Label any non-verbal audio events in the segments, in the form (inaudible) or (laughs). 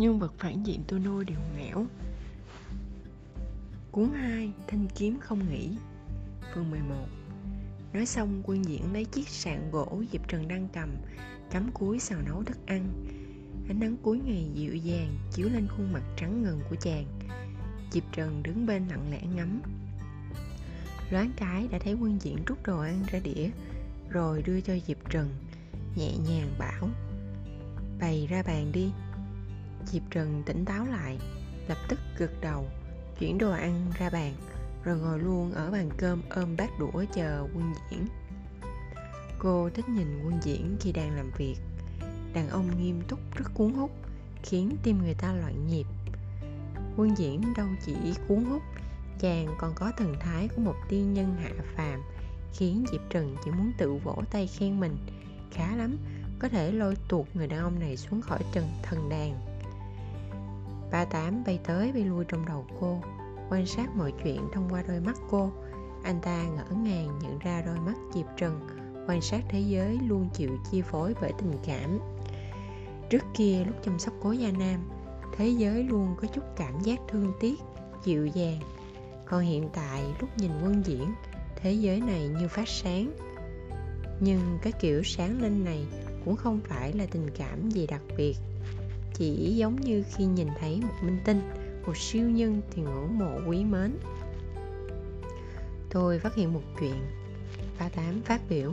nhân vật phản diện tôi nuôi đều nghẽo Cuốn 2 Thanh kiếm không nghỉ Phần 11 Nói xong, quân diễn lấy chiếc sạn gỗ Diệp Trần đang cầm, Cắm cuối xào nấu thức ăn. Ánh nắng cuối ngày dịu dàng, Chiếu lên khuôn mặt trắng ngần của chàng. Diệp Trần đứng bên lặng lẽ ngắm. Loáng cái đã thấy quân diễn rút đồ ăn ra đĩa, Rồi đưa cho Diệp Trần, Nhẹ nhàng bảo, Bày ra bàn đi. Diệp Trần tỉnh táo lại Lập tức gật đầu Chuyển đồ ăn ra bàn Rồi ngồi luôn ở bàn cơm ôm bát đũa chờ quân diễn. Cô thích nhìn quân diễn khi đang làm việc. Đàn ông nghiêm túc rất cuốn hút Khiến tim người ta loạn nhịp. Quân diễn đâu chỉ cuốn hút Chàng còn có thần thái của một tiên nhân hạ phàm Khiến Diệp Trần chỉ muốn tự vỗ tay khen mình. Khá lắm, có thể lôi tuột người đàn ông này xuống khỏi trần thần đàn. Ba tám bay tới bay lui trong đầu cô Quan sát mọi chuyện thông qua đôi mắt cô. Anh ta ngỡ ngàng nhận ra đôi mắt Diệp Trần Quan sát thế giới luôn chịu chi phối bởi tình cảm. Trước kia lúc chăm sóc cố gia nam Thế giới luôn có chút cảm giác thương tiếc, dịu dàng. Còn hiện tại lúc nhìn quân diễn Thế giới này như phát sáng. Nhưng cái kiểu sáng lên này cũng không phải là tình cảm gì đặc biệt chỉ giống như khi nhìn thấy một minh tinh, một siêu nhân thì ngưỡng mộ quý mến. Tôi phát hiện một chuyện, ba tám phát biểu.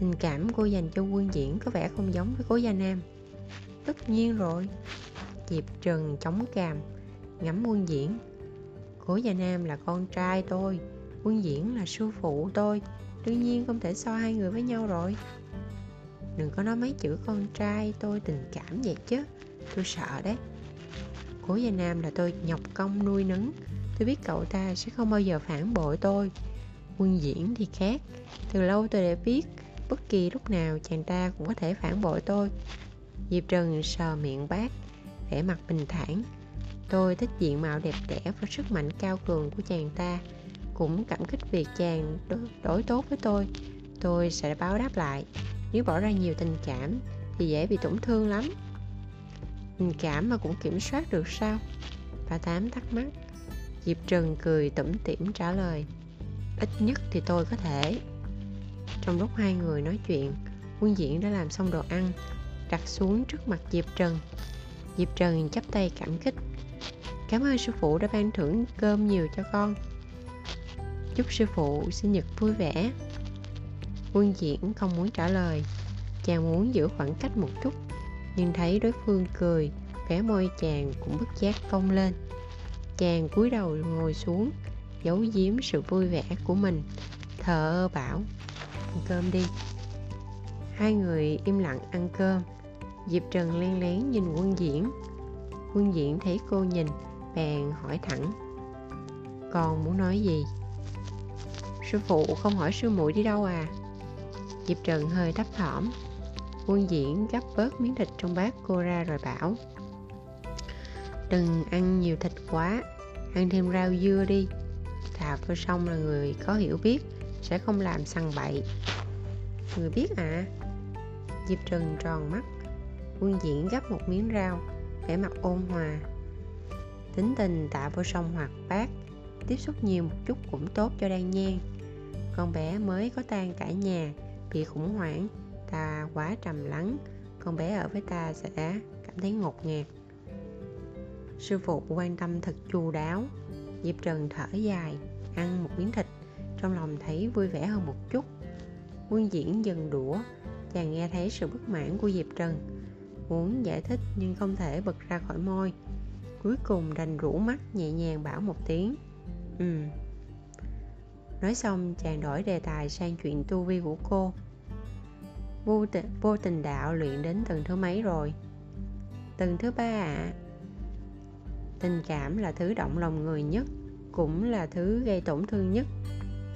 Tình cảm cô dành cho quân diễn có vẻ không giống với cố gia nam. Tất nhiên rồi, diệp trần chống cằm ngắm quân diễn. Cố gia nam là con trai tôi, quân diễn là sư phụ tôi đương nhiên không thể so hai người với nhau rồi. Đừng có nói mấy chữ con trai tôi tình cảm vậy chứ tôi sợ đấy. Cố gia nam là tôi nhọc công nuôi nấng. Tôi biết cậu ta sẽ không bao giờ phản bội tôi. Quân diễn thì khác. Từ lâu tôi đã biết bất kỳ lúc nào chàng ta cũng có thể phản bội tôi. Diệp trần sờ miệng bác vẻ mặt bình thản. Tôi thích diện mạo đẹp đẽ và sức mạnh cao cường của chàng ta. Cũng cảm kích việc chàng đối, đối tốt với tôi. Tôi sẽ báo đáp lại. Nếu bỏ ra nhiều tình cảm thì dễ bị tổn thương lắm tình cảm mà cũng kiểm soát được sao? Bà tám thắc mắc. Diệp trần cười tủm tỉm trả lời. Ít nhất thì tôi có thể. Trong lúc hai người nói chuyện, quân diễn đã làm xong đồ ăn, đặt xuống trước mặt diệp trần diệp trần chắp tay cảm kích. Cảm ơn sư phụ đã ban thưởng cơm nhiều cho con. Chúc sư phụ sinh nhật vui vẻ. Quân diễn không muốn trả lời. Chàng muốn giữ khoảng cách một chút nhưng thấy đối phương cười vẻ môi chàng cũng bất giác cong lên. Chàng cúi đầu ngồi xuống, giấu giếm sự vui vẻ của mình. Thờ ơ bảo, ăn cơm đi. Hai người im lặng ăn cơm. Diệp trần len lén nhìn quân diễn. Quân diễn thấy cô nhìn, bèn hỏi thẳng còn muốn nói gì? Sư phụ không hỏi sư muội đi đâu à? Diệp trần hơi thấp thỏm quân diễn gấp bớt miếng thịt trong bát cô ra rồi bảo, đừng ăn nhiều thịt quá, ăn thêm rau dưa đi, thà vô sông là người có hiểu biết sẽ không làm sằng bậy. Người biết à diệp trần tròn mắt quân diễn gấp một miếng rau vẻ mặt ôn hòa. Tính tình tạ vô sông hoạt bát, tiếp xúc nhiều một chút cũng tốt cho đan nhan con bé mới có tan cả nhà, bị khủng hoảng ta quá trầm lắng, con bé ở với ta sẽ cảm thấy ngột ngạt. Sư phụ quan tâm thật chu đáo. Diệp trần thở dài, ăn một miếng thịt, trong lòng thấy vui vẻ hơn một chút. Quân diễn dần đũa, chàng nghe thấy sự bất mãn của diệp trần. Muốn giải thích nhưng không thể bật ra khỏi môi. Cuối cùng đành rũ mắt nhẹ nhàng bảo một tiếng ừ nói xong, chàng đổi đề tài sang chuyện tu vi của cô vô tình, vô tình đạo luyện đến tầng thứ mấy rồi? Tầng thứ ba ạ. À. tình cảm là thứ động lòng người nhất cũng là thứ gây tổn thương nhất.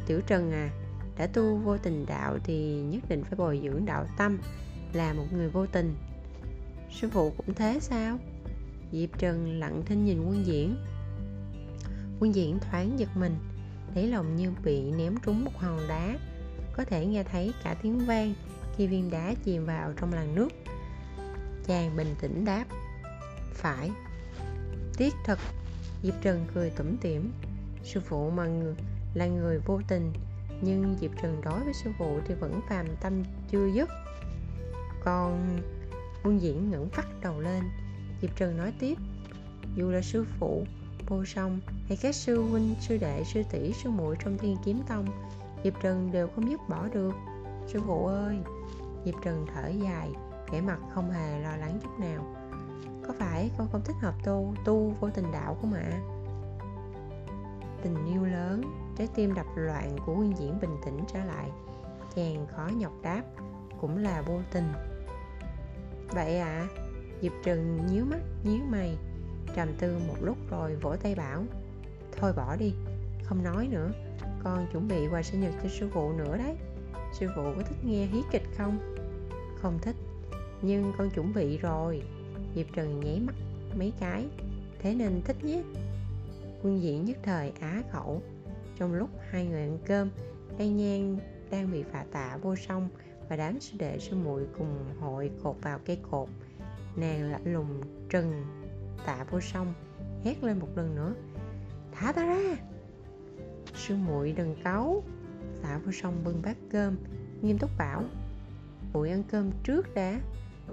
Tiểu trần à đã tu vô tình đạo thì nhất định phải bồi dưỡng đạo tâm là một người vô tình. Sư phụ cũng thế sao? Diệp trần lặng thinh nhìn quân diễn. Quân diễn thoáng giật mình lấy lòng như bị ném trúng một hòn đá. Có thể nghe thấy cả tiếng vang khi viên đá chìm vào trong làn nước. Chàng bình tĩnh đáp phải. Tiếc thật diệp trần cười tủm tỉm. Sư phụ mà người, là người vô tình nhưng diệp trần đối với sư phụ thì vẫn phàm tâm chưa dứt. Còn quân diễn ngẩng phát đầu lên diệp trần nói tiếp dù là sư phụ vô song hay các sư huynh sư đệ sư tỷ sư muội trong thiên kiếm tông diệp trần đều không dứt bỏ được. Sư phụ ơi! Diệp trần thở dài, vẻ mặt không hề lo lắng chút nào. Có phải con không thích hợp tu tu vô tình đạo không ạ? Tình yêu lớn, trái tim đập loạn của nguyên diễn bình tĩnh trở lại, chàng khó nhọc đáp, cũng là vô tình. Vậy ạ? À? diệp trừng nhíu mắt, nhíu mày, trầm tư một lúc rồi vỗ tay bảo, thôi bỏ đi, không nói nữa, con chuẩn bị quà sinh nhật cho sư phụ nữa đấy. Sư phụ có thích nghe hí kịch không? Không thích. Nhưng con chuẩn bị rồi. Diệp trần nháy mắt mấy cái. Thế nên thích nhé quân diễn nhất thời á khẩu. Trong lúc hai người ăn cơm, đan nhan đang bị phạ tạ vô song và đám sư đệ sư muội cùng hội cột vào cây cột. Nàng lạnh lùng trừng tạ vô song, hét lên một lần nữa. Thả ta ra! Sư muội đừng cáu. Tạ vô song bưng bát cơm, nghiêm túc bảo muội ăn cơm trước đã.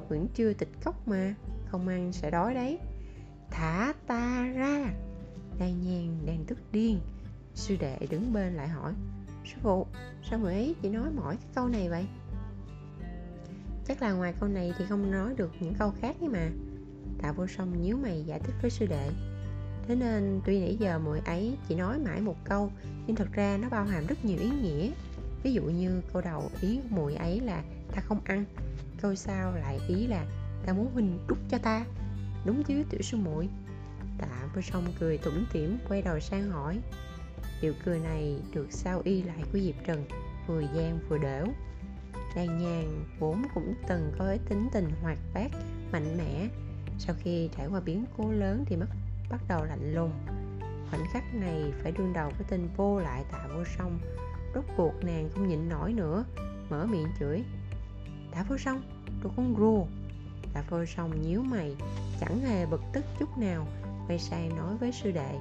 Vẫn chưa tịch cốc mà, không ăn sẽ đói đấy. Thả ta ra. Đan nhan đang tức điên. Sư đệ đứng bên lại hỏi, sư phụ, sao người ấy chỉ nói mỗi cái câu này vậy? Chắc là ngoài câu này thì không nói được những câu khác ấy mà. Tạ vô song nhíu mày giải thích với sư đệ. Thế nên tuy nãy giờ muội ấy chỉ nói mãi một câu, nhưng thật ra nó bao hàm rất nhiều ý nghĩa. Ví dụ như câu đầu ý của muội ấy là ta không ăn. Câu sau lại ý là ta muốn huynh đút cho ta? Đúng chứ, tiểu sư muội? Tạ vô song cười tủm tỉm, quay đầu sang hỏi. Điệu cười này được sao y lại của diệp trần, vừa gian vừa đểu. Đan nhàn vốn cũng từng có tính tình hoạt bát, mạnh mẽ. Sau khi trải qua biến cố lớn thì mất bắt đầu lạnh lùng. Khoảnh khắc này phải đương đầu với tên vô lại tạ vô song. Rốt cuộc nàng không nhịn nổi nữa, mở miệng chửi tạ vô song tôi con rùa tạ vô song nhíu mày, chẳng hề bực tức chút nào. Quay sang nói với sư đệ.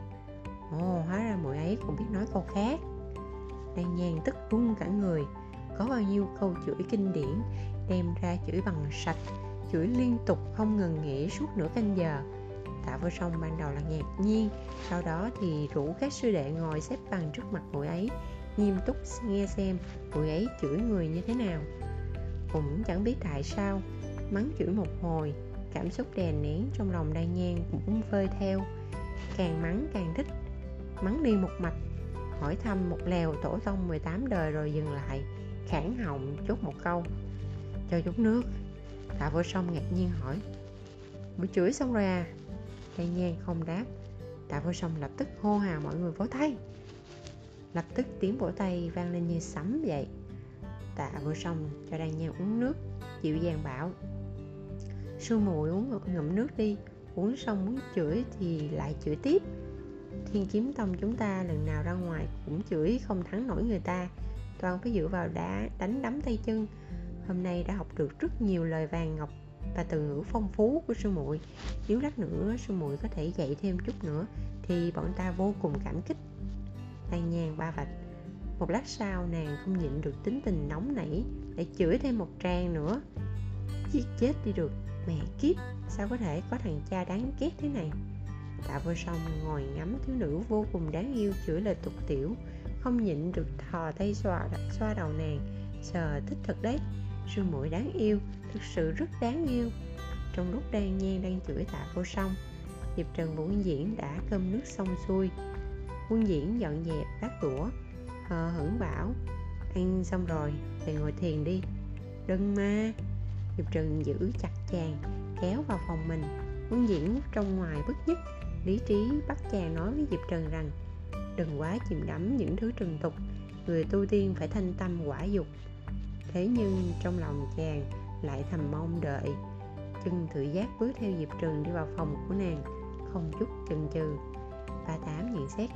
Ồ, hóa ra muội ấy cũng biết nói câu khác. Đang nhàn tức run cả người. Có bao nhiêu câu chửi kinh điển, đem ra chửi bằng sạch, chửi liên tục không ngừng nghỉ suốt nửa canh giờ. Tạ vô song ban đầu là ngạc nhiên, sau đó thì rủ các sư đệ ngồi xếp bằng trước mặt muội ấy, nghiêm túc nghe xem muội ấy chửi người như thế nào cũng chẳng biết tại sao. Mắng chửi một hồi, cảm xúc đè nén trong lòng đan nhan cũng vơi theo. Càng mắng càng thích, mắng đi một mạch. Hỏi thăm một lèo tổ tông 18 đời rồi dừng lại, khản họng chốt một câu. Cho chút nước. Tạ vô song ngạc nhiên hỏi. Buổi chửi xong rồi à? Đan nhan không đáp. Tạ vô song lập tức hô hào mọi người vỗ tay. Lập tức tiếng vỗ tay vang lên như sấm vậy tạ vừa xong cho đang nhan uống nước, dịu dàng bảo. Sư muội uống ngụm nước đi, uống xong muốn chửi thì lại chửi tiếp. Thiên kiếm tông chúng ta lần nào ra ngoài cũng chửi không thắng nổi người ta, toàn phải dựa vào đá đánh đấm tay chân. Hôm nay đã học được rất nhiều lời vàng ngọc và từ ngữ phong phú của sư muội. Nếu lát nữa sư muội có thể dạy thêm chút nữa thì bọn ta vô cùng cảm kích. Tan nhàn ba vạch một lát sau nàng không nhịn được tính tình nóng nảy, lại chửi thêm một trang nữa. Giết chết đi được, mẹ kiếp, sao có thể có thằng cha đáng ghét thế này? Tạ vô song ngồi ngắm thiếu nữ vô cùng đáng yêu chửi lời tục tiểu, không nhịn được thò tay xoa xoa đầu nàng. Sờ thích thật đấy, sư muội đáng yêu, thực sự rất đáng yêu. Trong lúc đang nhan đang chửi tạ vô song, diệp trần và quân diễn đã cơm nước xong xuôi. Quân diễn dọn dẹp bát đũa hờ hững bảo. Ăn xong rồi thì ngồi thiền đi. Đừng mà diệp trần giữ chặt chàng, kéo vào phòng mình. Quân diễn trong ngoài bức nhất. Lý trí bắt chàng nói với diệp trần rằng, đừng quá chìm đắm những thứ trần tục. Người tu tiên phải thanh tâm quả dục. Thế nhưng trong lòng chàng lại thầm mong đợi. Chân tự giác bước theo diệp trần đi vào phòng của nàng, không chút chần chừ. Ba tám nhận xét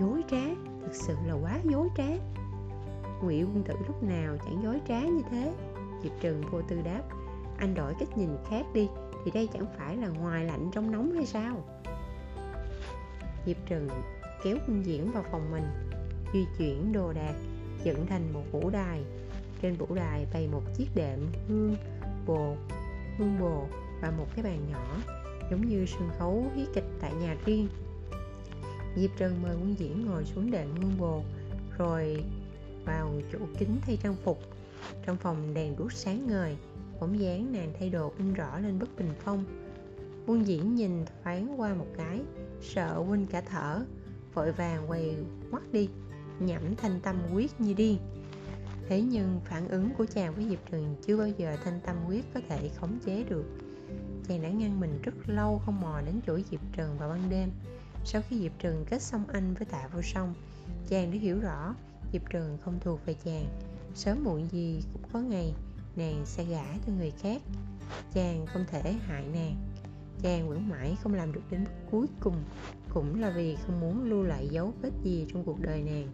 dối trá, thực sự là quá dối trá. Ngụy quân tử lúc nào chẳng dối trá như thế? Diệp trần vô tư đáp, anh đổi cách nhìn khác đi, thì đây chẳng phải là ngoài lạnh trong nóng hay sao? Diệp trừng kéo quân diễn vào phòng mình, di chuyển đồ đạc, dựng thành một vũ đài. Trên vũ đài bày một chiếc đệm hương bồ hương bồ và một cái bàn nhỏ, giống như sân khấu hí kịch tại nhà riêng diệp trần mời quân diễn ngồi xuống đệm hương bồ, rồi vào chỗ kính thay trang phục. Trong phòng đèn đuốc sáng ngời, bóng dáng nàng thay đồ in rõ lên bức bình phong. Quân diễn nhìn thoáng qua một cái, sợ quên cả thở, vội vàng quay mắt đi, nhẩm thanh tâm quyết như điên. Thế nhưng phản ứng của chàng với diệp trừng chưa bao giờ thanh tâm quyết có thể khống chế được. Chàng đã ngăn mình rất lâu không mò đến chỗ diệp trần vào ban đêm sau khi diệp trừng kết xong anh với tạ vô song, chàng đã hiểu rõ diệp trừng không thuộc về chàng. Sớm muộn gì cũng có ngày, nàng sẽ gả cho người khác. Chàng không thể hại nàng. Chàng vẫn mãi không làm được đến bước cuối cùng, cũng là vì không muốn lưu lại dấu vết gì trong cuộc đời nàng.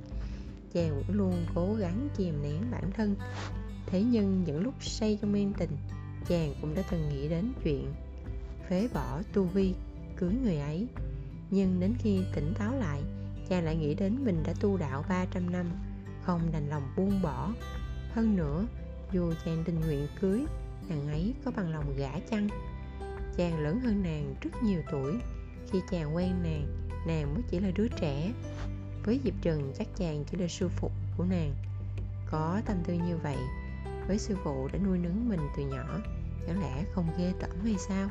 Chàng vẫn luôn cố gắng kìm nén bản thân. Thế nhưng những lúc say trong men tình, chàng cũng đã từng nghĩ đến chuyện phế bỏ tu vi, cưới người ấy nhưng đến khi tỉnh táo lại, chàng lại nghĩ đến mình đã tu đạo 300 năm, không đành lòng buông bỏ. Hơn nữa, dù chàng tình nguyện cưới, nàng ấy có bằng lòng gả chăng? Chàng lớn hơn nàng rất nhiều tuổi, khi chàng quen nàng nàng mới chỉ là đứa trẻ. Với diệp trần chắc chàng chỉ là sư phụ của nàng. Có tâm tư như vậy, với sư phụ đã nuôi nấng mình từ nhỏ, chẳng lẽ không ghê tởm hay sao?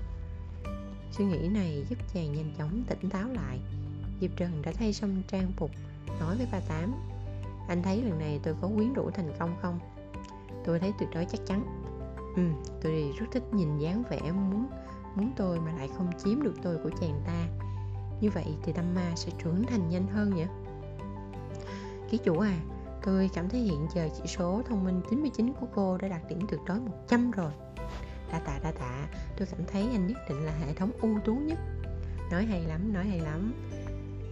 Suy nghĩ này giúp chàng nhanh chóng tỉnh táo lại. Diệp trần đã thay xong trang phục, nói với ba tám, anh thấy lần này tôi có quyến rũ thành công không? Tôi thấy tuyệt đối chắc chắn. Ừ tôi rất thích nhìn dáng vẻ muốn muốn tôi mà lại không chiếm được tôi của chàng ta. Như vậy thì tâm ma sẽ trưởng thành nhanh hơn nhỉ? Ký chủ à tôi cảm thấy hiện giờ chỉ số thông minh 99 của cô đã đạt điểm tuyệt đối 100 rồi đa tạ đa tạ. Tôi cảm thấy anh nhất định là hệ thống ưu tú nhất. Nói hay lắm, nói hay lắm.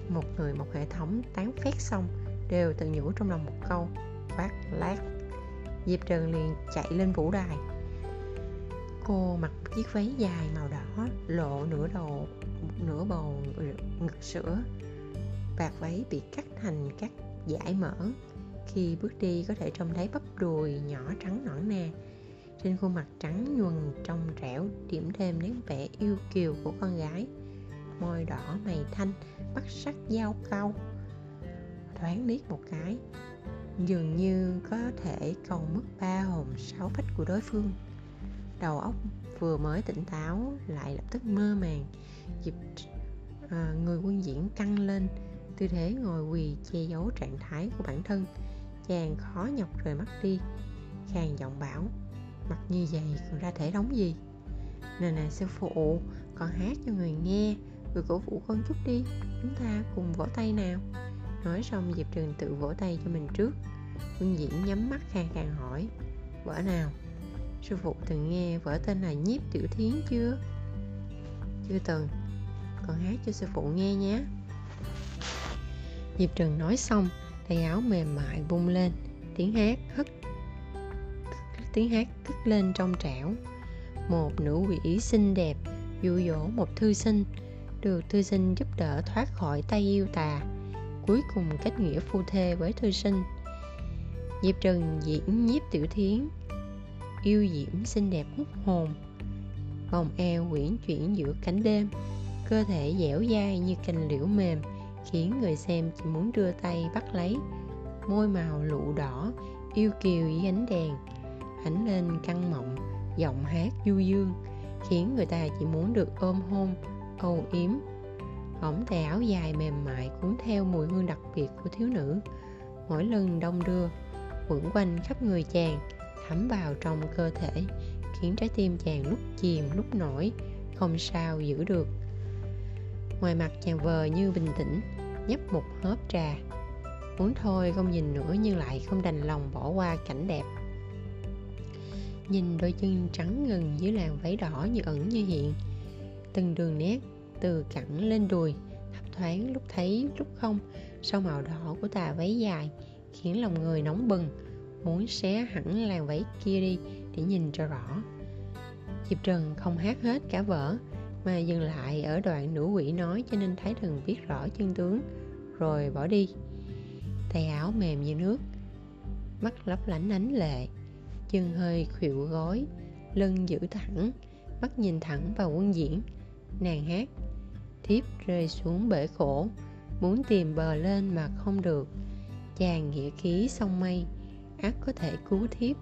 Một người, một hệ thống tán phét xong, đều tự nhủ trong lòng một câu quát lát diệp trần liền chạy lên vũ đài. Cô mặc một chiếc váy dài màu đỏ, lộ nửa đầu, nửa bầu ngực sữa. Vạt váy bị cắt thành các dải mỡ. Khi bước đi, có thể trông thấy bắp đùi nhỏ trắng nõn nà trên khuôn mặt trắng nhuần trong trẻo điểm thêm nét vẻ yêu kiều của con gái. Môi đỏ mày thanh mắt sắc dao cau thoáng liếc một cái dường như có thể còn mất ba hồn sáu phách của đối phương. Đầu óc vừa mới tỉnh táo lại lập tức mơ màng dịp à, người quân diễn căng lên. Tư thế ngồi quỳ che giấu trạng thái của bản thân chàng khó nhọc rời mắt đi. Khàn giọng bảo mặt như vậy còn ra thể đóng gì? Nè nè sư phụ con hát cho người nghe, người cổ vũ con chút đi, chúng ta cùng vỗ tay nào. Nói xong diệp trường tự vỗ tay cho mình trước. Quân diễn nhắm mắt khàn khàn hỏi vở nào? Sư phụ từng nghe vở tên là nhiếp tiểu thiến chưa? Chưa từng. Con hát cho sư phụ nghe nhé. Diệp trường nói xong, tay áo mềm mại bung lên, tiếng hát hất tiếng hát cất lên trong trẻo. Một nữ quỷ xinh đẹp, dụ dỗ một thư sinh, được thư sinh giúp đỡ thoát khỏi tay yêu tà. Cuối cùng kết nghĩa phu thê với thư sinh. Diệp trần diễn nhiếp tiểu thiến, yêu diễm xinh đẹp hút hồn. Vòng eo quyển chuyển giữa cánh đêm, cơ thể dẻo dai như cành liễu mềm, khiến người xem chỉ muốn đưa tay bắt lấy. Môi màu lụ đỏ, yêu kiều dưới ánh đèn ánh lên căng mộng, giọng hát du dương, khiến người ta chỉ muốn được ôm hôn, âu yếm. Ống tay áo dài mềm mại cuốn theo mùi hương đặc biệt của thiếu nữ. Mỗi lần đông đưa, quẩn quanh khắp người chàng, thấm vào trong cơ thể, khiến trái tim chàng lúc chìm, lúc nổi, không sao giữ được. Ngoài mặt chàng vờ như bình tĩnh, nhấp một hớp trà. Muốn thôi không nhìn nữa nhưng lại không đành lòng bỏ qua cảnh đẹp nhìn đôi chân trắng ngần dưới làn váy đỏ như ẩn như hiện. Từng đường nét từ cẳng lên đùi, thấp thoáng lúc thấy lúc không. Sau màu đỏ của tà váy dài khiến lòng người nóng bừng, muốn xé hẳn làn váy kia đi để nhìn cho rõ. Diệp trần không hát hết cả vở, mà dừng lại ở đoạn nữ quỷ nói cho nên thái thần biết rõ chân tướng, rồi bỏ đi. Tay áo mềm như nước, mắt lấp lánh ánh lệ chân hơi khuỵu gối, lưng giữ thẳng, mắt nhìn thẳng vào quân diễn. Nàng hát, thiếp rơi xuống bể khổ, muốn tìm bờ lên mà không được. Chàng nghĩa khí sông mây ắt có thể cứu thiếp.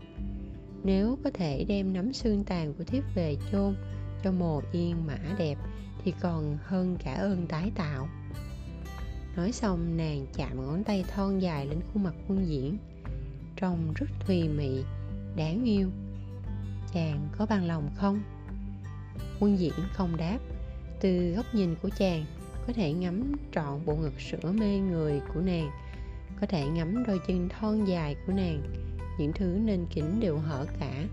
Nếu có thể đem nắm xương tàn của thiếp về chôn cho mồ yên mã đẹp, thì còn hơn cả ơn tái tạo. Nói xong, nàng chạm ngón tay thon dài lên khuôn mặt quân diễn. Trông rất thùy mị đáng yêu. Chàng có bằng lòng không? Quân diễn không đáp. Từ góc nhìn của chàng, có thể ngắm trọn bộ ngực sữa mê người của nàng, có thể ngắm đôi chân thon dài của nàng. Những thứ nên kính đều hở cả,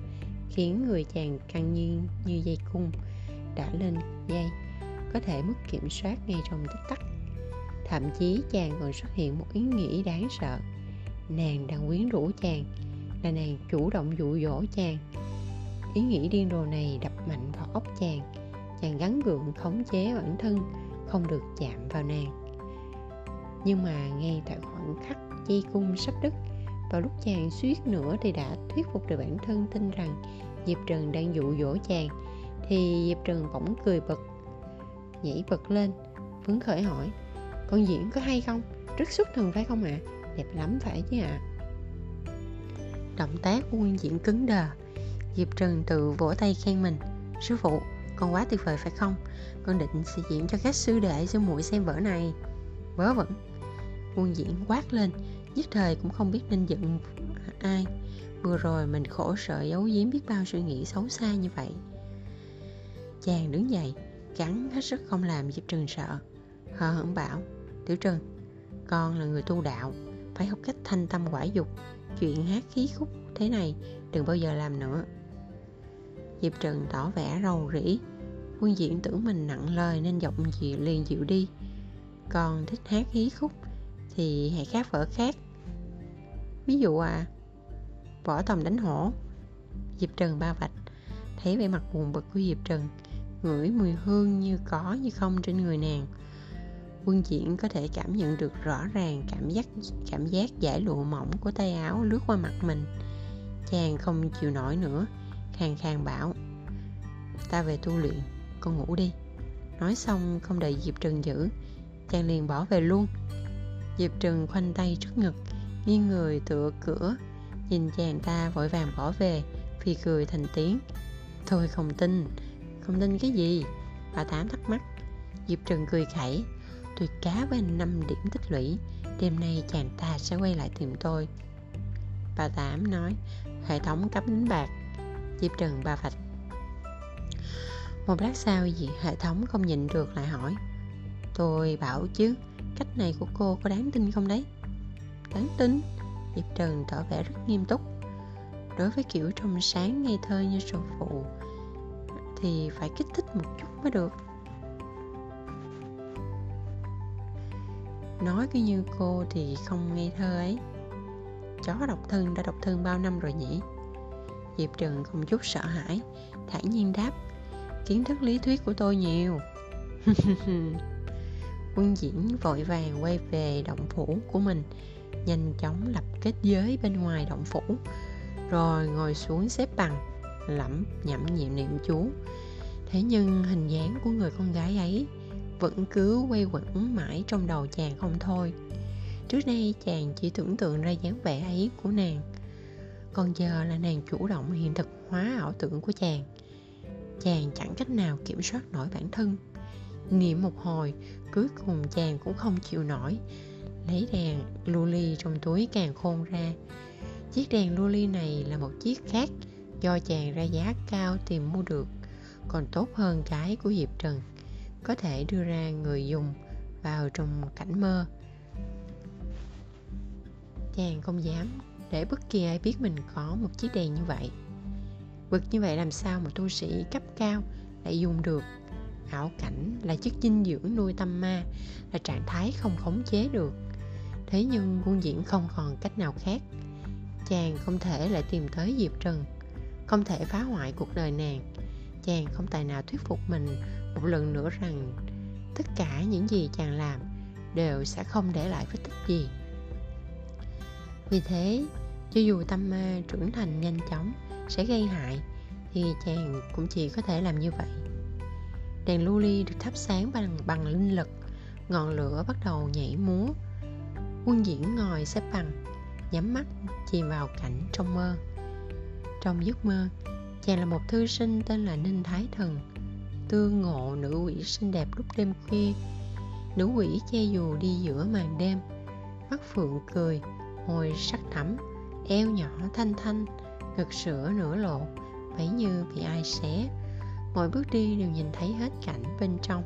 khiến người chàng căng nhiên như dây cung đã lên dây, có thể mất kiểm soát ngay trong tích tắc. Thậm chí chàng còn xuất hiện một ý nghĩ đáng sợ. Nàng đang quyến rũ chàng là nàng chủ động dụ dỗ chàng ý nghĩ điên rồ này đập mạnh vào óc chàng chàng gắn gượng khống chế bản thân, không được chạm vào nàng nhưng mà ngay tại khoảnh khắc dây cung sắp đứt, vào lúc chàng suýt nữa thì đã thuyết phục được bản thân tin rằng diệp trần đang dụ dỗ chàng, thì diệp trần bỗng cười bật nhảy bật lên, phấn khởi hỏi, con diễn có hay không rất xuất thần phải không ạ à? đẹp lắm phải chứ ạ à? Động tác của nguyên diễn cứng đờ. Diệp trần tự vỗ tay khen mình. Sư phụ, con quá tuyệt vời phải không? Con định sẽ diễn cho các sư đệ sư muội xem vở này. Vớ vẩn. Quân diễn quát lên, nhất thời cũng không biết nên giận ai. Vừa rồi mình khổ sở giấu giếm biết bao suy nghĩ xấu xa như vậy. Chàng đứng dậy gắn hết sức không làm diệp trần sợ. Hờ hững bảo, tiểu trần, con là người tu đạo, phải học cách thanh tâm quả dục chuyện hát khí khúc thế này, đừng bao giờ làm nữa. Diệp trần tỏ vẻ rầu rĩ, quân diễn tưởng mình nặng lời nên giọng dịu liền dịu đi. Còn thích hát khí khúc thì hãy khác vở khác. Ví dụ à võ tòng đánh hổ. Diệp trần ba vạch, thấy vẻ mặt buồn bực của diệp trần, ngửi mùi hương như có như không trên người nàng quân diễn có thể cảm nhận được rõ ràng cảm giác cảm giác giải lụa mỏng của tay áo lướt qua mặt mình. Chàng không chịu nổi nữa, khàn khàn bảo, ta về tu luyện, con ngủ đi. Nói xong không đợi diệp trần giữ, chàng liền bỏ về luôn. Diệp trần khoanh tay trước ngực, nghiêng người tựa cửa, nhìn chàng ta vội vàng bỏ về phi cười thành tiếng thôi không tin. Không tin cái gì? Bà tám thắc mắc. Diệp trần cười khẩy tôi cá với anh năm điểm tích lũy. Đêm nay chàng ta sẽ quay lại tìm tôi. Bà tám nói. Hệ thống cấp đánh bạc, diệp trần bà vạch. Một lát sau gì hệ thống không nhịn được lại hỏi. Tôi bảo chứ, cách này của cô có đáng tin không đấy? Đáng tin? Diệp trần tỏ vẻ rất nghiêm túc. Đối với kiểu trong sáng ngây thơ như sổ phụ, thì phải kích thích một chút mới được. Nói cứ như cô thì không ngây thơ ấy. Chó độc thân đã độc thân bao năm rồi nhỉ? Diệp trần không chút sợ hãi, thản nhiên đáp, kiến thức lý thuyết của tôi nhiều. (laughs) Quân diễn vội vàng quay về động phủ của mình, nhanh chóng lập kết giới bên ngoài động phủ, rồi ngồi xuống xếp bằng, lẩm nhẩm nhiệm niệm chú. Thế nhưng hình dáng của người con gái ấy vẫn cứ quay quẩn mãi trong đầu chàng không thôi. Trước đây, chàng chỉ tưởng tượng ra dáng vẻ ấy của nàng. Còn giờ là nàng chủ động hiện thực hóa ảo tưởng của chàng. Chàng chẳng cách nào kiểm soát nổi bản thân. Niệm một hồi, cuối cùng chàng cũng không chịu nổi. Lấy đèn lưu ly trong túi càng khôn ra. Chiếc đèn lưu ly này là một chiếc khác do chàng ra giá cao tìm mua được, còn tốt hơn cái của diệp trần có thể đưa ra người dùng vào trong cảnh mơ. Chàng không dám để bất kỳ ai biết mình có một chiếc đèn như vậy. Vực như vậy làm sao mà tu sĩ cấp cao lại dùng được? Ảo cảnh là chất dinh dưỡng nuôi tâm ma, là trạng thái không khống chế được. Thế nhưng quân diễn không còn cách nào khác. Chàng không thể lại tìm tới diệp trần, không thể phá hoại cuộc đời nàng. Chàng không tài nào thuyết phục mình một lần nữa rằng tất cả những gì chàng làm đều sẽ không để lại vết tích gì. Vì thế cho dù tâm ma trưởng thành nhanh chóng sẽ gây hại thì chàng cũng chỉ có thể làm như vậy. Đèn lưu ly được thắp sáng bằng, bằng linh lực ngọn lửa bắt đầu nhảy múa. Quân diễn ngồi xếp bằng nhắm mắt chìm vào cảnh trong mơ. Trong giấc mơ chàng là một thư sinh tên là ninh thái thần tương ngộ nữ quỷ xinh đẹp lúc đêm khuya. Nữ quỷ che dù đi giữa màn đêm, mắt phượng cười, môi sắc thẳm, eo nhỏ thanh thanh, ngực sữa nửa lộ vẫy như bị ai xé. Mỗi bước đi đều nhìn thấy hết cảnh bên trong.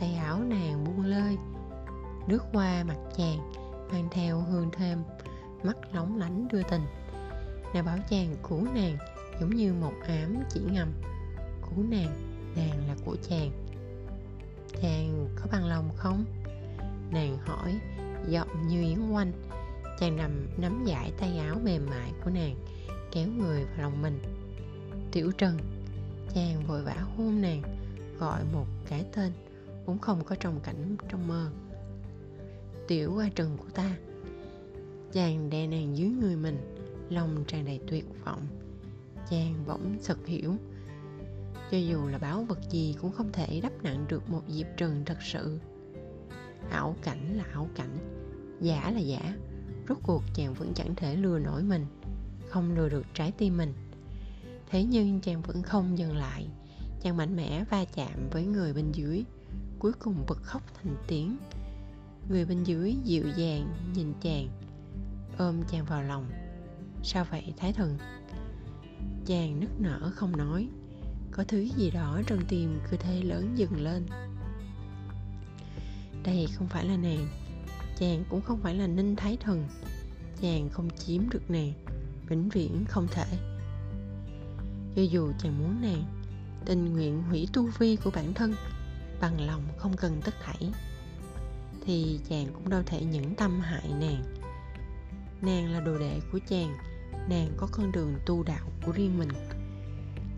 Tay áo nàng buông lơi, nước qua mặt chàng mang theo hương thơm, mắt lóng lánh đưa tình. Nàng bảo chàng cứu nàng, giống như một ám chỉ ngầm cứu nàng nàng là của chàng. Chàng có bằng lòng không? Nàng hỏi, giọng như yến quanh chàng nằm nắm giải tay áo mềm mại của nàng, kéo người vào lòng mình. Tiểu trần, chàng vội vã hôn nàng, gọi một cái tên cũng không có trong cảnh trong mơ. Tiểu qua trần của ta. Chàng đè nàng dưới người mình, lòng tràn đầy tuyệt vọng. Chàng bỗng sực hiểu cho dù là báo vật gì cũng không thể đắp nặng được một diệp trần thật sự. Ảo cảnh là ảo cảnh, giả là giả. Rốt cuộc chàng vẫn chẳng thể lừa nổi mình, không lừa được trái tim mình. Thế nhưng chàng vẫn không dừng lại. Chàng mạnh mẽ va chạm với người bên dưới, cuối cùng bật khóc thành tiếng. Người bên dưới dịu dàng nhìn chàng, ôm chàng vào lòng. Sao vậy, thái thần? Chàng nức nở không nói có thứ gì đó trong tim cứ thế lớn dừng lên. Đây không phải là nàng, chàng cũng không phải là ninh thái thần. Chàng không chiếm được nàng, vĩnh viễn không thể. Cho dù chàng muốn nàng, tình nguyện hủy tu vi của bản thân, bằng lòng không cần tất thảy, thì chàng cũng đâu thể nhẫn tâm hại nàng. Nàng là đồ đệ của chàng, nàng có con đường tu đạo của riêng mình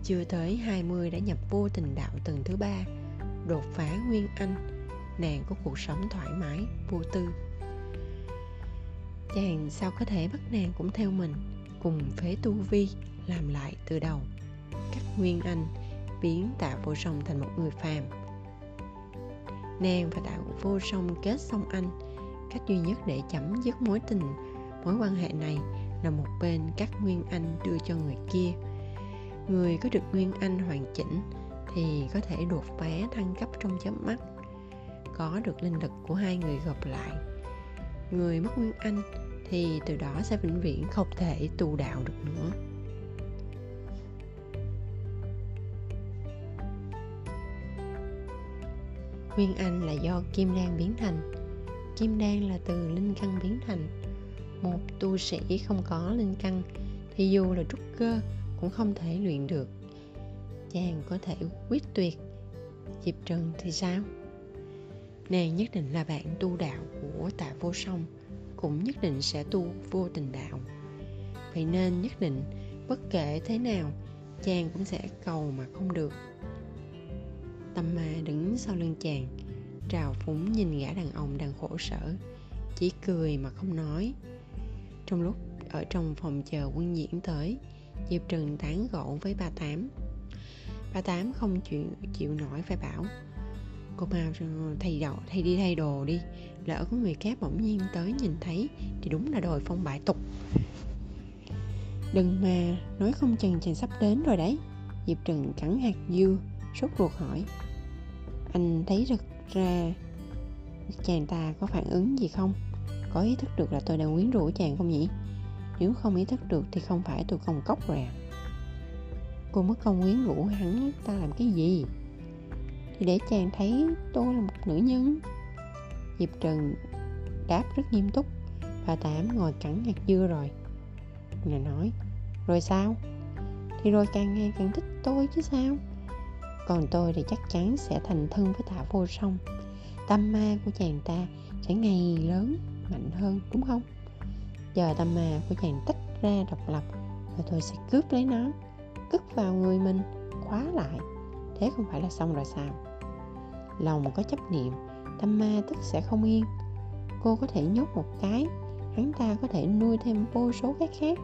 chưa tới 20 đã nhập vô tình đạo tầng thứ ba, đột phá nguyên anh. Nàng có cuộc sống thoải mái, vô tư. Chàng sao có thể bắt nàng cũng theo mình, cùng phế tu vi, làm lại từ đầu. Cắt nguyên anh biến tạ vô song thành một người phàm. Nàng và tạ vô song kết xong anh. Cách duy nhất để chấm dứt mối tình, mối quan hệ này là một bên cắt nguyên anh đưa cho người kia người có được nguyên anh hoàn chỉnh thì có thể đột phá thăng cấp trong chớp mắt. Có được linh lực của hai người gộp lại. Người mất nguyên anh thì từ đó sẽ vĩnh viễn không thể tu đạo được nữa. Nguyên anh là do kim đan biến thành. Kim đan là từ linh căn biến thành. Một tu sĩ không có linh căn thì dù là trúc cơ cũng không thể luyện được. Chàng có thể quyết tuyệt diệp trần thì sao? Nàng nhất định là bạn tu đạo của tạ vô song, cũng nhất định sẽ tu vô tình đạo. Vậy nên nhất định, bất kể thế nào, chàng cũng sẽ cầu mà không được. Tâm ma đứng sau lưng chàng, trào phúng nhìn gã đàn ông đang khổ sở, chỉ cười mà không nói. Trong lúc ở trong phòng chờ quân diễn tới diệp trừng tán gẫu với ba tám. Ba tám không chịu chịu nổi phải bảo, cô mau thay đồ, thay đi, thay đồ đi, lỡ có người khác bỗng nhiên tới nhìn thấy thì đúng là đòi phong bại tục. Đừng mà nói không chừng chàng sắp đến rồi đấy, diệp trừng cắn hạt dưa, sốt ruột hỏi. Anh thấy thật ra chàng ta có phản ứng gì không? Có ý thức được là tôi đang quyến rũ chàng không nhỉ? Nếu không ý thức được thì không phải tôi công cốc rồi à cô mất công quyến rũ hắn, ta làm cái gì? Thì để chàng thấy tôi là một nữ nhân. Diệp trần đáp rất nghiêm túc bà tám ngồi cắn hạt dưa rồi. Nàng nói, rồi sao? Thì rồi càng ngày càng thích tôi chứ sao? Còn tôi thì chắc chắn sẽ thành thân với tạ vô song. Tâm ma của chàng ta sẽ ngày lớn mạnh hơn, đúng không? Giờ tâm ma của chàng tách ra độc lập và tôi sẽ cướp lấy nó cướp vào người mình, khóa lại. Thế không phải là xong rồi sao? Lòng có chấp niệm, tâm ma tức sẽ không yên. Cô có thể nhốt một cái, hắn ta có thể nuôi thêm vô số cái khác.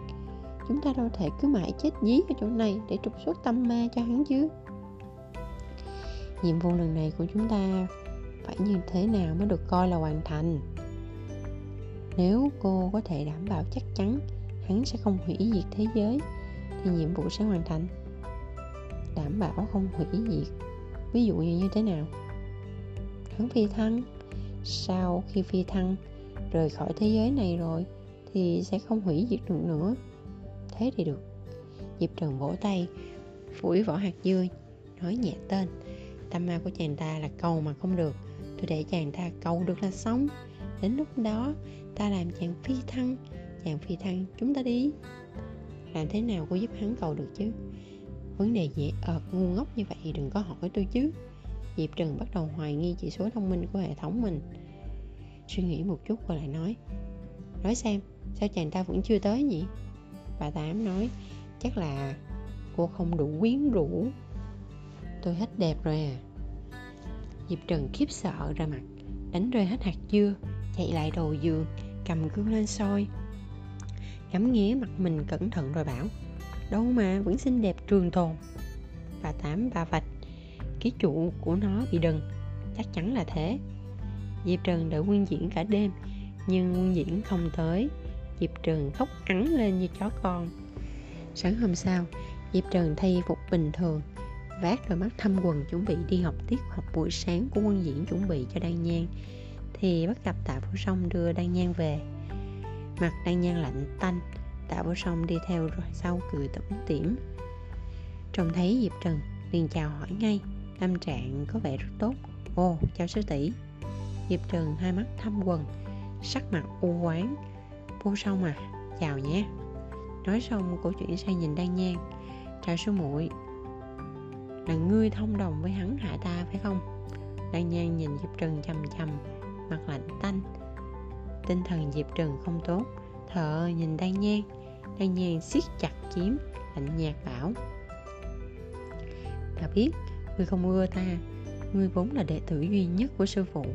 Chúng ta đâu thể cứ mãi chết dí ở chỗ này để trục xuất tâm ma cho hắn chứ? Nhiệm vụ lần này của chúng ta phải như thế nào mới được coi là hoàn thành? Nếu cô có thể đảm bảo chắc chắn, hắn sẽ không hủy diệt thế giới, thì nhiệm vụ sẽ hoàn thành. Đảm bảo không hủy diệt, ví dụ như thế nào? Hắn phi thăng. Sau khi phi thăng, rời khỏi thế giới này rồi, thì sẽ không hủy diệt được nữa. Thế thì được. Diệp trần vỗ tay, phủi vỏ hạt dưa nói nhẹ tên. Tâm ma của chàng ta là cầu mà không được. Tôi để chàng ta cầu được là sống đến lúc đó, ta làm chàng phi thăng chàng phi thăng chúng ta đi. Làm thế nào cô giúp hắn cầu được chứ? Vấn đề dễ ợt ngu ngốc như vậy đừng có hỏi tôi chứ. Diệp trần bắt đầu hoài nghi chỉ số thông minh của hệ thống mình. Suy nghĩ một chút rồi lại nói nói xem, sao chàng ta vẫn chưa tới nhỉ? Bà tám nói, chắc là cô không đủ quyến rũ. Tôi hết đẹp rồi à. Diệp trần khiếp sợ ra mặt, đánh rơi hết hạt dưa chạy lại đầu giường, cầm gương lên soi. Ngắm nghía mặt mình cẩn thận rồi bảo, đâu mà vẫn xinh đẹp trường tồn. Bà tám, bà vạch, ký trụ của nó bị đần, chắc chắn là thế. Diệp trần đợi nguyên diễn cả đêm, nhưng nguyên diễn không tới. Diệp trần khóc ắn lên như chó con. Sáng hôm sau, diệp trần thay phục bình thường, vác đôi mắt thâm quần chuẩn bị đi học tiết học buổi sáng của quân diễn chuẩn bị cho đan nhang thì bắt gặp tạ vô song đưa đan nhan về. Mặt đan nhan lạnh tanh, tạ vô song đi theo rồi sau cười tủm tỉm. Trông thấy diệp trần, liền chào hỏi ngay, tâm trạng có vẻ rất tốt. Ồ, chào sư tỷ. Diệp trần hai mắt thâm quần sắc mặt u quán. Vô song à chào nhé. Nói xong, cô chuyển sang nhìn đan nhan. Chào sư muội. Là ngươi thông đồng với hắn hại ta phải không? Đan nhan nhìn diệp trần chầm chầm mặt lạnh tanh. Tinh thần diệp trần không tốt thợ nhìn đan nhan. Đan nhan siết chặt kiếm, lạnh nhạt bảo. Ta biết, ngươi không ưa ta. Ngươi vốn là đệ tử duy nhất của sư phụ.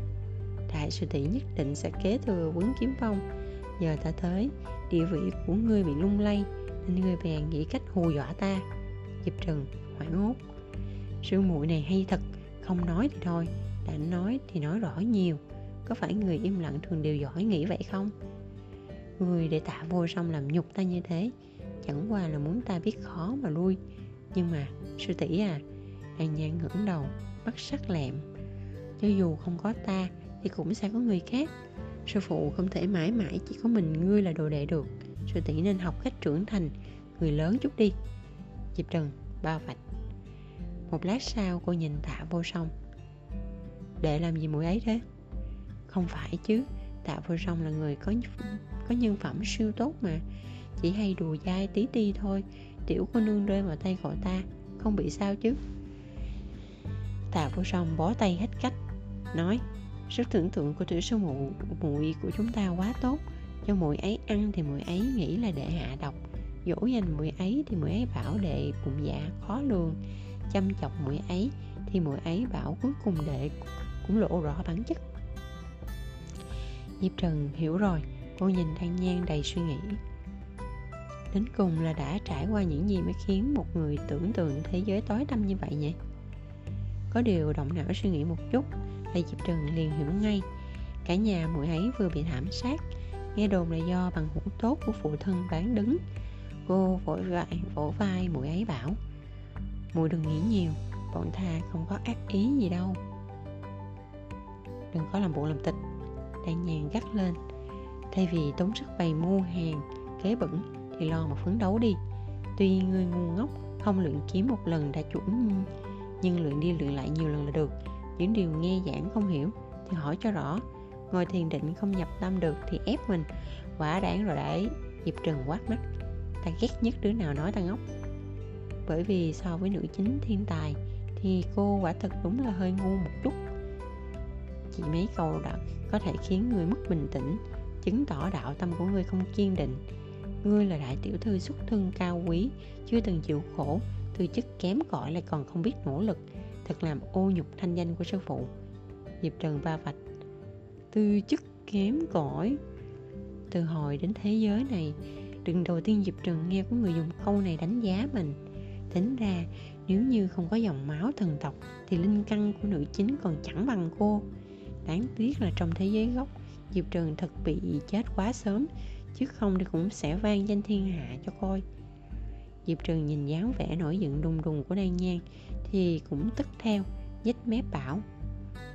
Đại sư tỷ nhất định sẽ kế thừa quấn kiếm phong. Giờ ta tới, địa vị của ngươi bị lung lay, nên ngươi bèn nghĩ cách hù dọa ta. Diệp trần hoảng hốt. Sư muội này hay thật, không nói thì thôi. Đã nói thì nói rõ nhiều có phải người im lặng thường đều giỏi nghĩ vậy không? Người để tạ vô song làm nhục ta như thế, chẳng qua là muốn ta biết khó mà lui. Nhưng mà, sư tỷ à an nhan ngẩng đầu mắt sắc lẹm. Cho dù không có ta thì cũng sẽ có người khác. Sư phụ không thể mãi mãi chỉ có mình ngươi là đồ đệ được. Sư tỷ nên học cách trưởng thành, người lớn chút đi. Diệp trần ba vạch. Một lát sau cô nhìn tạ vô song. Để làm gì mũi ấy thế? Không phải chứ, tạ vô song là người có có nhân phẩm siêu tốt mà. Chỉ hay đùa dai tí ti thôi, tiểu cô nương rơi vào tay cậu ta, không bị sao chứ. Tạ vô song bó tay hết cách, nói, sức tưởng tượng của tiểu sư mụ muội của chúng ta quá tốt. Cho muội ấy ăn thì muội ấy nghĩ là để hạ độc. Dỗ dành muội ấy thì muội ấy bảo đệ bụng dạ khó lường. Chăm chọc muội ấy thì muội ấy bảo cuối cùng đệ cũng lộ rõ bản chất diệp trần hiểu rồi, cô nhìn thanh nhan đầy suy nghĩ. Đến cùng là đã trải qua những gì mới khiến một người tưởng tượng thế giới tối tăm như vậy nhỉ? Có điều động não suy nghĩ một chút là diệp trần liền hiểu ngay. Cả nhà muội ấy vừa bị thảm sát, nghe đồn là do bằng hữu tốt của phụ thân bán đứng. Cô vội vàng vỗ vai muội ấy bảo, muội đừng nghĩ nhiều, bọn ta không có ác ý gì đâu. Đừng có làm bộ làm tịch đang nhàn gắt lên. Thay vì tốn sức bày mua hàng, kế bẩn, thì lo mà phấn đấu đi. Tuy người ngu ngốc, không luyện kiếm một lần đã chuẩn, nhưng luyện đi luyện lại nhiều lần là được. Những điều nghe giảng không hiểu, thì hỏi cho rõ. Ngồi thiền định không nhập tâm được thì ép mình. Quả đáng rồi đấy, diệp trần quát mắt. Ta ghét nhất đứa nào nói ta ngốc. Bởi vì so với nữ chính thiên tài, thì cô quả thật đúng là hơi ngu một chút chỉ mấy câu đã có thể khiến người mất bình tĩnh, chứng tỏ đạo tâm của ngươi không kiên định. Ngươi là đại tiểu thư xuất thân cao quý, chưa từng chịu khổ, tư chức kém cỏi lại còn không biết nỗ lực, thật làm ô nhục thanh danh của sư phụ. Diệp trần ba vạch, tư chức kém cỏi. Từ hồi đến thế giới này, lần đầu tiên diệp trần nghe có người dùng câu này đánh giá mình. Tính ra, nếu như không có dòng máu thần tộc, thì linh căn của nữ chính còn chẳng bằng cô đáng tiếc là trong thế giới gốc diệp Trường thật bị chết quá sớm chứ không thì cũng sẽ vang danh thiên hạ cho coi. Diệp Trường nhìn dáng vẻ nổi giận đùng đùng của đan nhan thì cũng tức theo nhếch mép bảo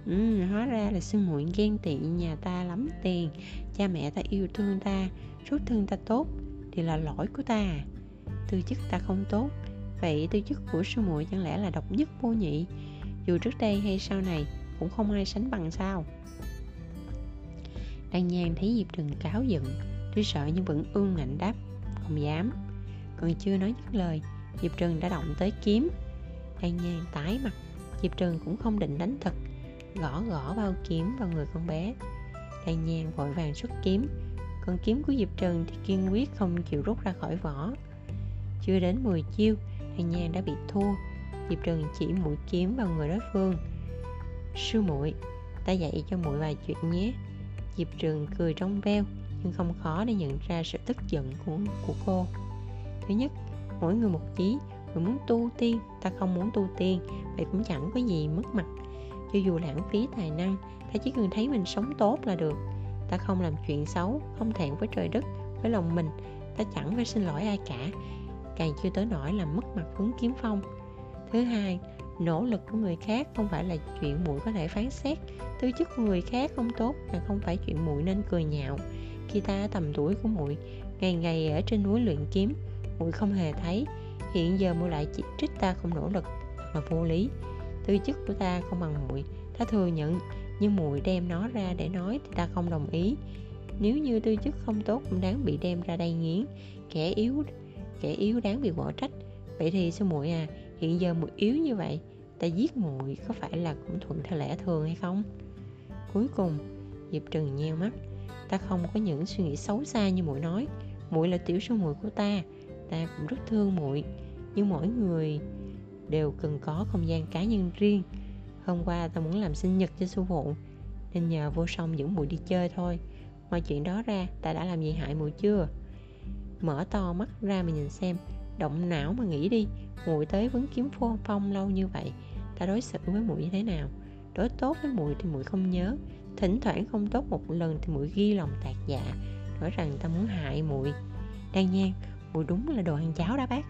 ừ, hóa ra là sư muội ghen tị nhà ta lắm tiền cha mẹ ta yêu thương ta suốt thương ta tốt thì là lỗi của ta à. tư chức ta không tốt vậy tư chức của sư muội chẳng lẽ là độc nhất vô nhị? Dù trước đây hay sau này cũng không ai sánh bằng sao. Đan nhan thấy diệp Trừng cáo giận, tuy sợ nhưng vẫn ương ngạnh đáp, không dám. Còn chưa nói dứt lời, diệp Trừng đã động tới kiếm. Đan nhan tái mặt, diệp Trừng cũng không định đánh thật, gõ gõ bao kiếm vào người con bé. Đan nhan vội vàng xuất kiếm, còn kiếm của diệp Trừng thì kiên quyết không chịu rút ra khỏi vỏ. Chưa đến 10 chiêu, đan nhan đã bị thua, diệp Trừng chỉ mũi kiếm vào người đối phương sư muội ta dạy cho muội vài chuyện nhé. Diệp trường cười trong veo nhưng không khó để nhận ra sự tức giận của, của cô. Thứ nhất mỗi người một chí người muốn tu tiên ta không muốn tu tiên vậy cũng chẳng có gì mất mặt. Cho dù lãng phí tài năng ta chỉ cần thấy mình sống tốt là được. Ta không làm chuyện xấu không thẹn với trời đất với lòng mình ta chẳng phải xin lỗi ai cả. Càng chưa tới nỗi làm mất mặt hướng kiếm phong. Thứ hai nỗ lực của người khác, không phải là chuyện muội có thể phán xét. Tư chất của người khác không tốt mà không phải chuyện muội nên cười nhạo. Khi ta tầm tuổi của muội ngày ngày ở trên núi luyện kiếm, muội không hề thấy. Hiện giờ muội lại chỉ trích ta không nỗ lực là vô lý. Tư chất của ta không bằng muội, ta thừa nhận, nhưng muội đem nó ra để nói thì ta không đồng ý. Nếu như tư chất không tốt cũng đáng bị đem ra đây nghiến. Kẻ yếu kẻ yếu đáng bị bỏ trách. Vậy thì sư muội à? Hiện giờ muội yếu như vậy ta giết muội có phải là cũng thuận theo lẽ thường hay không? Cuối cùng, diệp trừng nheo mắt. Ta không có những suy nghĩ xấu xa như muội nói. Muội là tiểu sư muội của ta ta cũng rất thương muội. Nhưng mỗi người đều cần có không gian cá nhân riêng. Hôm qua ta muốn làm sinh nhật cho sư phụ, nên nhờ vô song dẫn muội đi chơi thôi. Ngoài chuyện đó ra, ta đã làm gì hại muội chưa? Mở to mắt ra mà nhìn xem. Động não mà nghĩ đi, muội tới vấn kiếm phong phong lâu như vậy ta đối xử với muội như thế nào. Đối tốt với muội thì muội không nhớ, thỉnh thoảng không tốt một lần thì muội ghi lòng tạc dạ nói rằng ta muốn hại muội. Đan nhan muội đúng là đồ ăn cháo đó bác.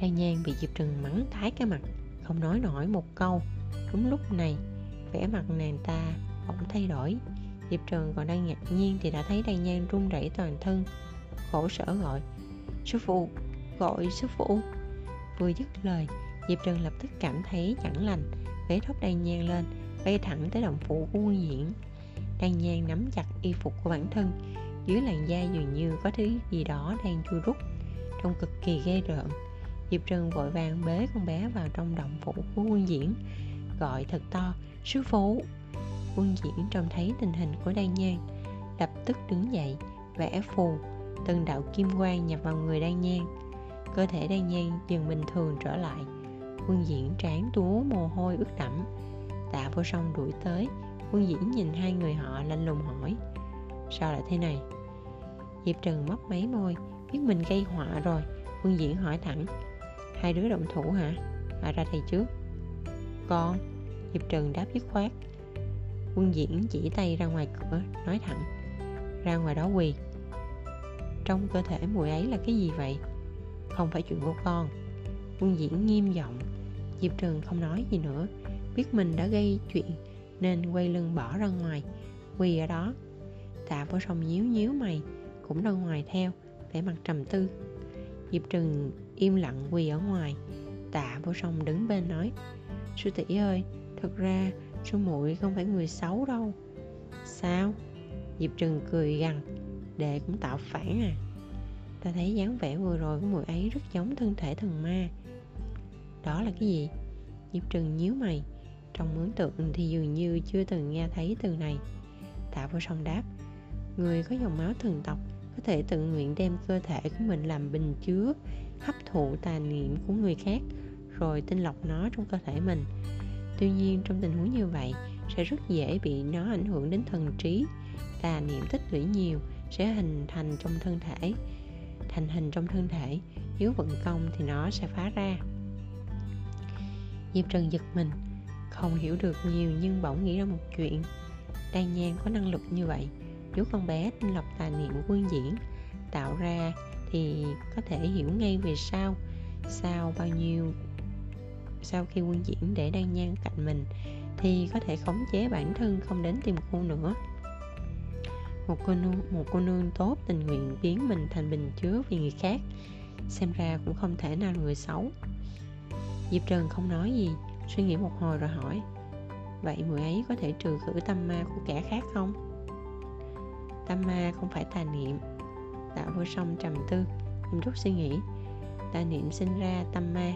Đan nhan bị diệp trừng mắng tái cái mặt, không nói nổi một câu. Đúng lúc này, vẻ mặt nàng ta bỗng thay đổi. Diệp trần còn đang ngạc nhiên thì đã thấy đan nhan run rẩy toàn thân, khổ sở gọi, sư phụ, gọi sư phụ. Vừa dứt lời diệp trần lập tức cảm thấy chẳng lành, bế thốc đan nhang lên, bay thẳng tới đồng phủ của quân diễn. Đan nhang nắm chặt y phục của bản thân, dưới làn da dường như có thứ gì đó đang chui rút, trông cực kỳ ghê rợn. Diệp trần vội vàng bế con bé vào trong động phủ của quân diễn, gọi thật to sư phụ. Quân diễn trông thấy tình hình của đan nhan lập tức đứng dậy, vẽ phù, từng đạo kim quang nhập vào người đan nhan cơ thể đan nhan dần bình thường trở lại quân diễn trán túa mồ hôi ướt đẫm. Tạ vô song đuổi tới. Quân diễn nhìn hai người họ lạnh lùng hỏi, sao lại thế này? Diệp trần mấp máy môi, biết mình gây họa rồi. Quân diễn hỏi thẳng, hai đứa động thủ hả? À ra thầy trước. Con, diệp trần đáp dứt khoát. Quân diễn chỉ tay ra ngoài cửa, nói thẳng, ra ngoài đó quỳ. Trong cơ thể mùi ấy là cái gì vậy? Không phải chuyện của con quân diễn nghiêm giọng. Diệp trần không nói gì nữa, biết mình đã gây chuyện nên quay lưng bỏ ra ngoài, quỳ ở đó. Tạ vô song nhíu nhíu mày, cũng ra ngoài theo, vẻ mặt trầm tư. Diệp trần im lặng quỳ ở ngoài. Tạ vô song đứng bên nói, sư tỷ ơi, thật ra sư muội không phải người xấu đâu. Sao? Diệp trần cười gằn, đệ cũng tạo phản à. Ta thấy dáng vẻ vừa rồi của muội ấy rất giống thân thể thần ma đó là cái gì? Diệp trừng nhíu mày, trong ấn tượng thì dường như chưa từng nghe thấy từ này. Tạ vô song đáp, người có dòng máu thần tộc có thể tự nguyện đem cơ thể của mình làm bình chứa, hấp thụ tà niệm của người khác, rồi tinh lọc nó trong cơ thể mình. Tuy nhiên, trong tình huống như vậy, sẽ rất dễ bị nó ảnh hưởng đến thần trí. Tà niệm tích lũy nhiều sẽ hình thành trong thân thể. Thành hình trong thân thể nếu vận công thì nó sẽ phá ra diệp trần giật mình. Không hiểu được nhiều nhưng bỗng nghĩ ra một chuyện. Đan nhan có năng lực như vậy, nếu con bé tinh lọc tài niệm quân diễn, tạo ra thì có thể hiểu ngay về sau. Sau bao nhiêu, sau khi quân diễn để đan nhan cạnh mình, thì có thể khống chế bản thân không đến tìm cô nữa. Một cô nương, một cô nương tốt tình nguyện biến mình thành bình chứa vì người khác, xem ra cũng không thể nào là người xấu diệp trần không nói gì, suy nghĩ một hồi rồi hỏi, vậy mùi ấy có thể trừ khử tâm ma của kẻ khác không? Tâm ma không phải tà niệm Tạ vô song trầm tư. Em rút suy nghĩ, tà niệm sinh ra tâm ma,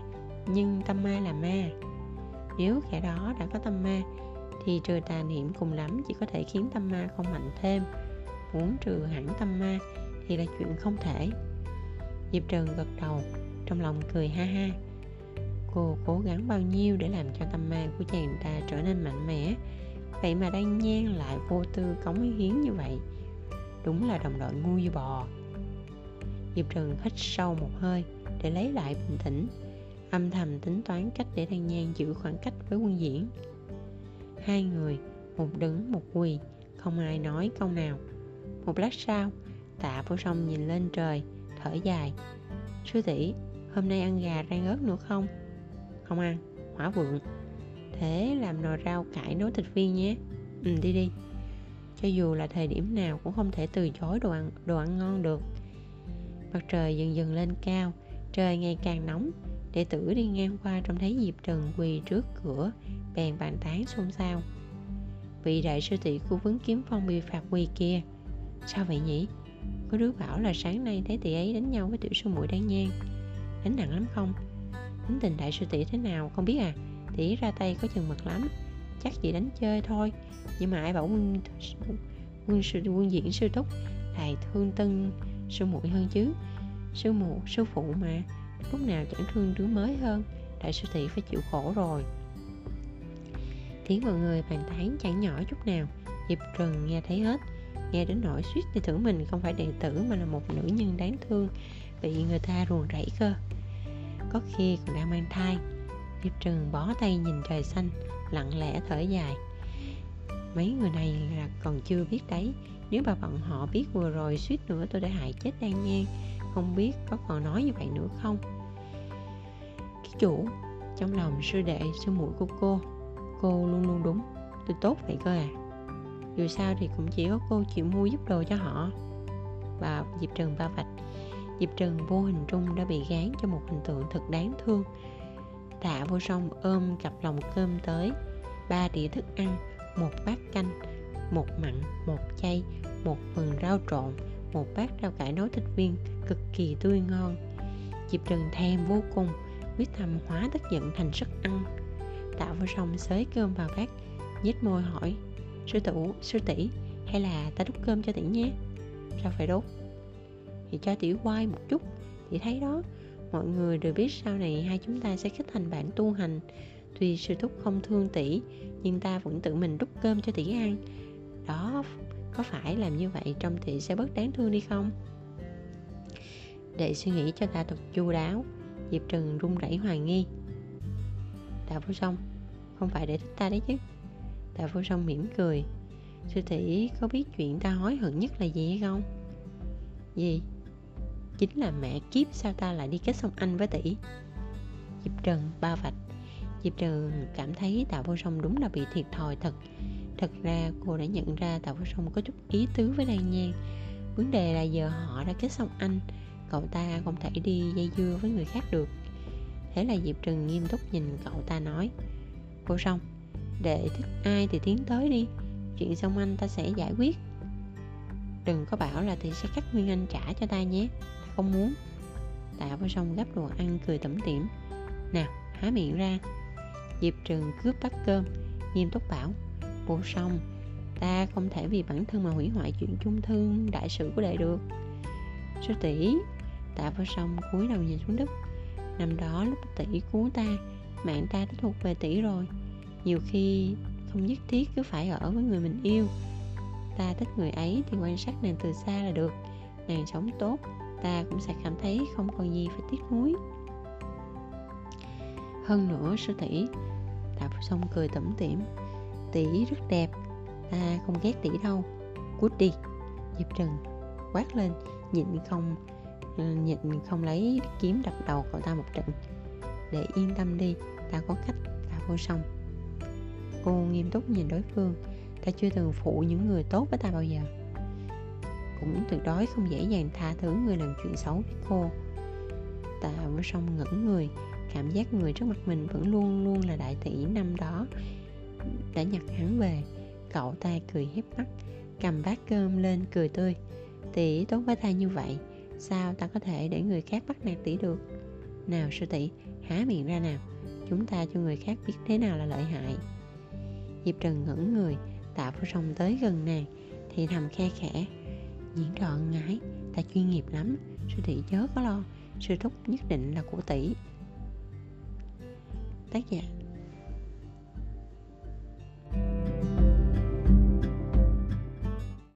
nhưng tâm ma là ma. Nếu kẻ đó đã có tâm ma, thì trừ tà niệm cùng lắm chỉ có thể khiến tâm ma không mạnh thêm. Muốn trừ hẳn tâm ma thì là chuyện không thể. Diệp trần gật đầu, trong lòng cười ha ha cô cố gắng bao nhiêu để làm cho tâm ma của chàng ta trở nên mạnh mẽ? Vậy mà đang nhan lại vô tư cống hiến như vậy. Đúng là đồng đội ngu như bò. Diệp trần hít sâu một hơi để lấy lại bình tĩnh, âm thầm tính toán cách để đan nhan giữ khoảng cách với quân diễn. Hai người, một đứng, một quỳ, không ai nói câu nào. Một lát sau, tạ vô song nhìn lên trời, thở dài. Sư tỷ, hôm nay ăn gà rang ớt nữa không? Không ăn, hỏa vượng. Thế làm nồi rau cải nấu thịt viên nhé. Ừ đi đi. Cho dù là thời điểm nào cũng không thể từ chối đồ ăn đồ ăn ngon được. Mặt trời dần dần lên cao, trời ngày càng nóng. Đệ tử đi ngang qua trông thấy diệp trần quỳ trước cửa, bèn bàn tán xôn xao. Vị đại sư tỷ của vấn kiếm phong bị phạt quỳ kia sao vậy nhỉ? Có đứa bảo là sáng nay thấy tỷ ấy đánh nhau với tiểu sư muội đáng nhan. Đánh nặng lắm không? Tính tình đại sư tỷ thế nào không biết à? Tỷ ra tay có chừng mực lắm, chắc chỉ đánh chơi thôi. Nhưng mà ai bảo quân quân sư, quân diễn sư túc lại thương tân sư muội hơn chứ? Sư mụ, sư phụ mà, lúc nào chẳng thương đứa mới hơn, đại sư tỷ phải chịu khổ rồi. Tiếng mọi người bàn tán chẳng nhỏ chút nào. Diệp trần nghe thấy hết, nghe đến nỗi suýt thì tưởng mình không phải đệ tử mà là một nữ nhân đáng thương, bị người ta ruồng rẫy cơ có khi còn đang mang thai. Diệp trường bó tay nhìn trời xanh, lặng lẽ thở dài. Mấy người này là còn chưa biết đấy. Nếu bà bọn họ biết vừa rồi suýt nữa tôi đã hại chết đan nhan không biết có còn nói như vậy nữa không? Cái chủ, trong lòng sư đệ, sư muội của cô cô luôn luôn đúng. Tôi tốt vậy cơ à? Dù sao thì cũng chỉ có cô chịu mua giúp đồ cho họ. Và diệp trần ba vạch diệp trần vô hình trung đã bị gán cho một hình tượng thật đáng thương. Tạ vô song ôm cặp lòng cơm tới, ba đĩa thức ăn, một bát canh, một mặn, một chay, một phần rau trộn, một bát rau cải nấu thịt viên cực kỳ tươi ngon. Diệp trần thèm vô cùng, quyết thầm hóa tức giận thành sức ăn. Tạ vô song xới cơm vào bát nhếch môi hỏi, sư tủ sư tỷ, hay là ta đút cơm cho tỷ nhé? Sao phải đốt? Thì cho tỷ quay một chút. Thì thấy đó, mọi người đều biết sau này hai chúng ta sẽ kết thành bạn tu hành. Tuy sư thúc không thương tỷ, nhưng ta vẫn tự mình đút cơm cho tỷ ăn. Đó, có phải làm như vậy trong tỷ sẽ bớt đáng thương đi không? Để suy nghĩ cho ta thật chu đáo, diệp trần run rẩy hoài nghi. Tạ vô song, không phải để thích ta đấy chứ? Tạ Vô Song mỉm cười. Sư tỷ có biết chuyện ta hối hận nhất là gì hay không? Gì? Chính là mẹ kiếp sao ta lại đi kết sông anh với tỷ? Diệp Trần ba vạch. Diệp Trần cảm thấy Tạ Vô Song đúng là bị thiệt thòi thật. Thật ra cô đã nhận ra Tạ Vô Song có chút ý tứ với Đan Nhan Vấn đề là giờ họ đã kết xong anh, Cậu ta không thể đi dây dưa với người khác được. Thế là Diệp Trần nghiêm túc nhìn cậu ta nói, Vô Song, để thích ai thì tiến tới đi. Chuyện xong anh ta sẽ giải quyết. Đừng có bảo là thì sẽ cắt nguyên anh trả cho ta nhé không muốn. Tạ vào xong gấp đồ ăn cười tẩm tỉm. Nào, há miệng ra. Diệp trừng cướp bát cơm, nghiêm túc bảo, vô xong ta không thể vì bản thân mà hủy hoại chuyện chung thương đại sự của đệ được. Sư tỷ tạ vô song cúi đầu nhìn xuống đất. Năm đó lúc tỷ cứu ta, mạng ta đã thuộc về tỷ rồi. Nhiều khi không nhất thiết cứ phải ở với người mình yêu. Ta thích người ấy thì quan sát nàng từ xa là được. Nàng sống tốt ta cũng sẽ cảm thấy không còn gì phải tiếc nuối. Hơn nữa, sư tỷ tạ vô Sông cười tủm tỉm. Tỷ rất đẹp, ta không ghét tỷ đâu. Cút đi, diệp trần quát lên, nhịn không ờ, nhịn không lấy kiếm đập đầu cậu ta một trận. Để yên tâm đi, ta có cách, ta vô song. Cô nghiêm túc nhìn đối phương, ta chưa từng phụ những người tốt với ta bao giờ cũng tuyệt đối không dễ dàng tha thứ người làm chuyện xấu với cô. Tạ vô Sông ngẩn người, cảm giác người trước mặt mình vẫn luôn luôn là đại tỷ năm đó. Đã nhặt hắn về, cậu ta cười hiếp mắt, cầm bát cơm lên cười tươi. Tỷ, tốt với ta như vậy, sao ta có thể để người khác bắt nạt tỷ được? Nào sư tỷ, há miệng ra nào, chúng ta cho người khác biết thế nào là lợi hại. Diệp trần ngẩn người, tạ vô Sông tới gần nàng, thì thầm khe khẽ diễn trò ngái ta chuyên nghiệp lắm, sư tỷ chớ có lo, sư thúc nhất định là của tỷ. Tác giả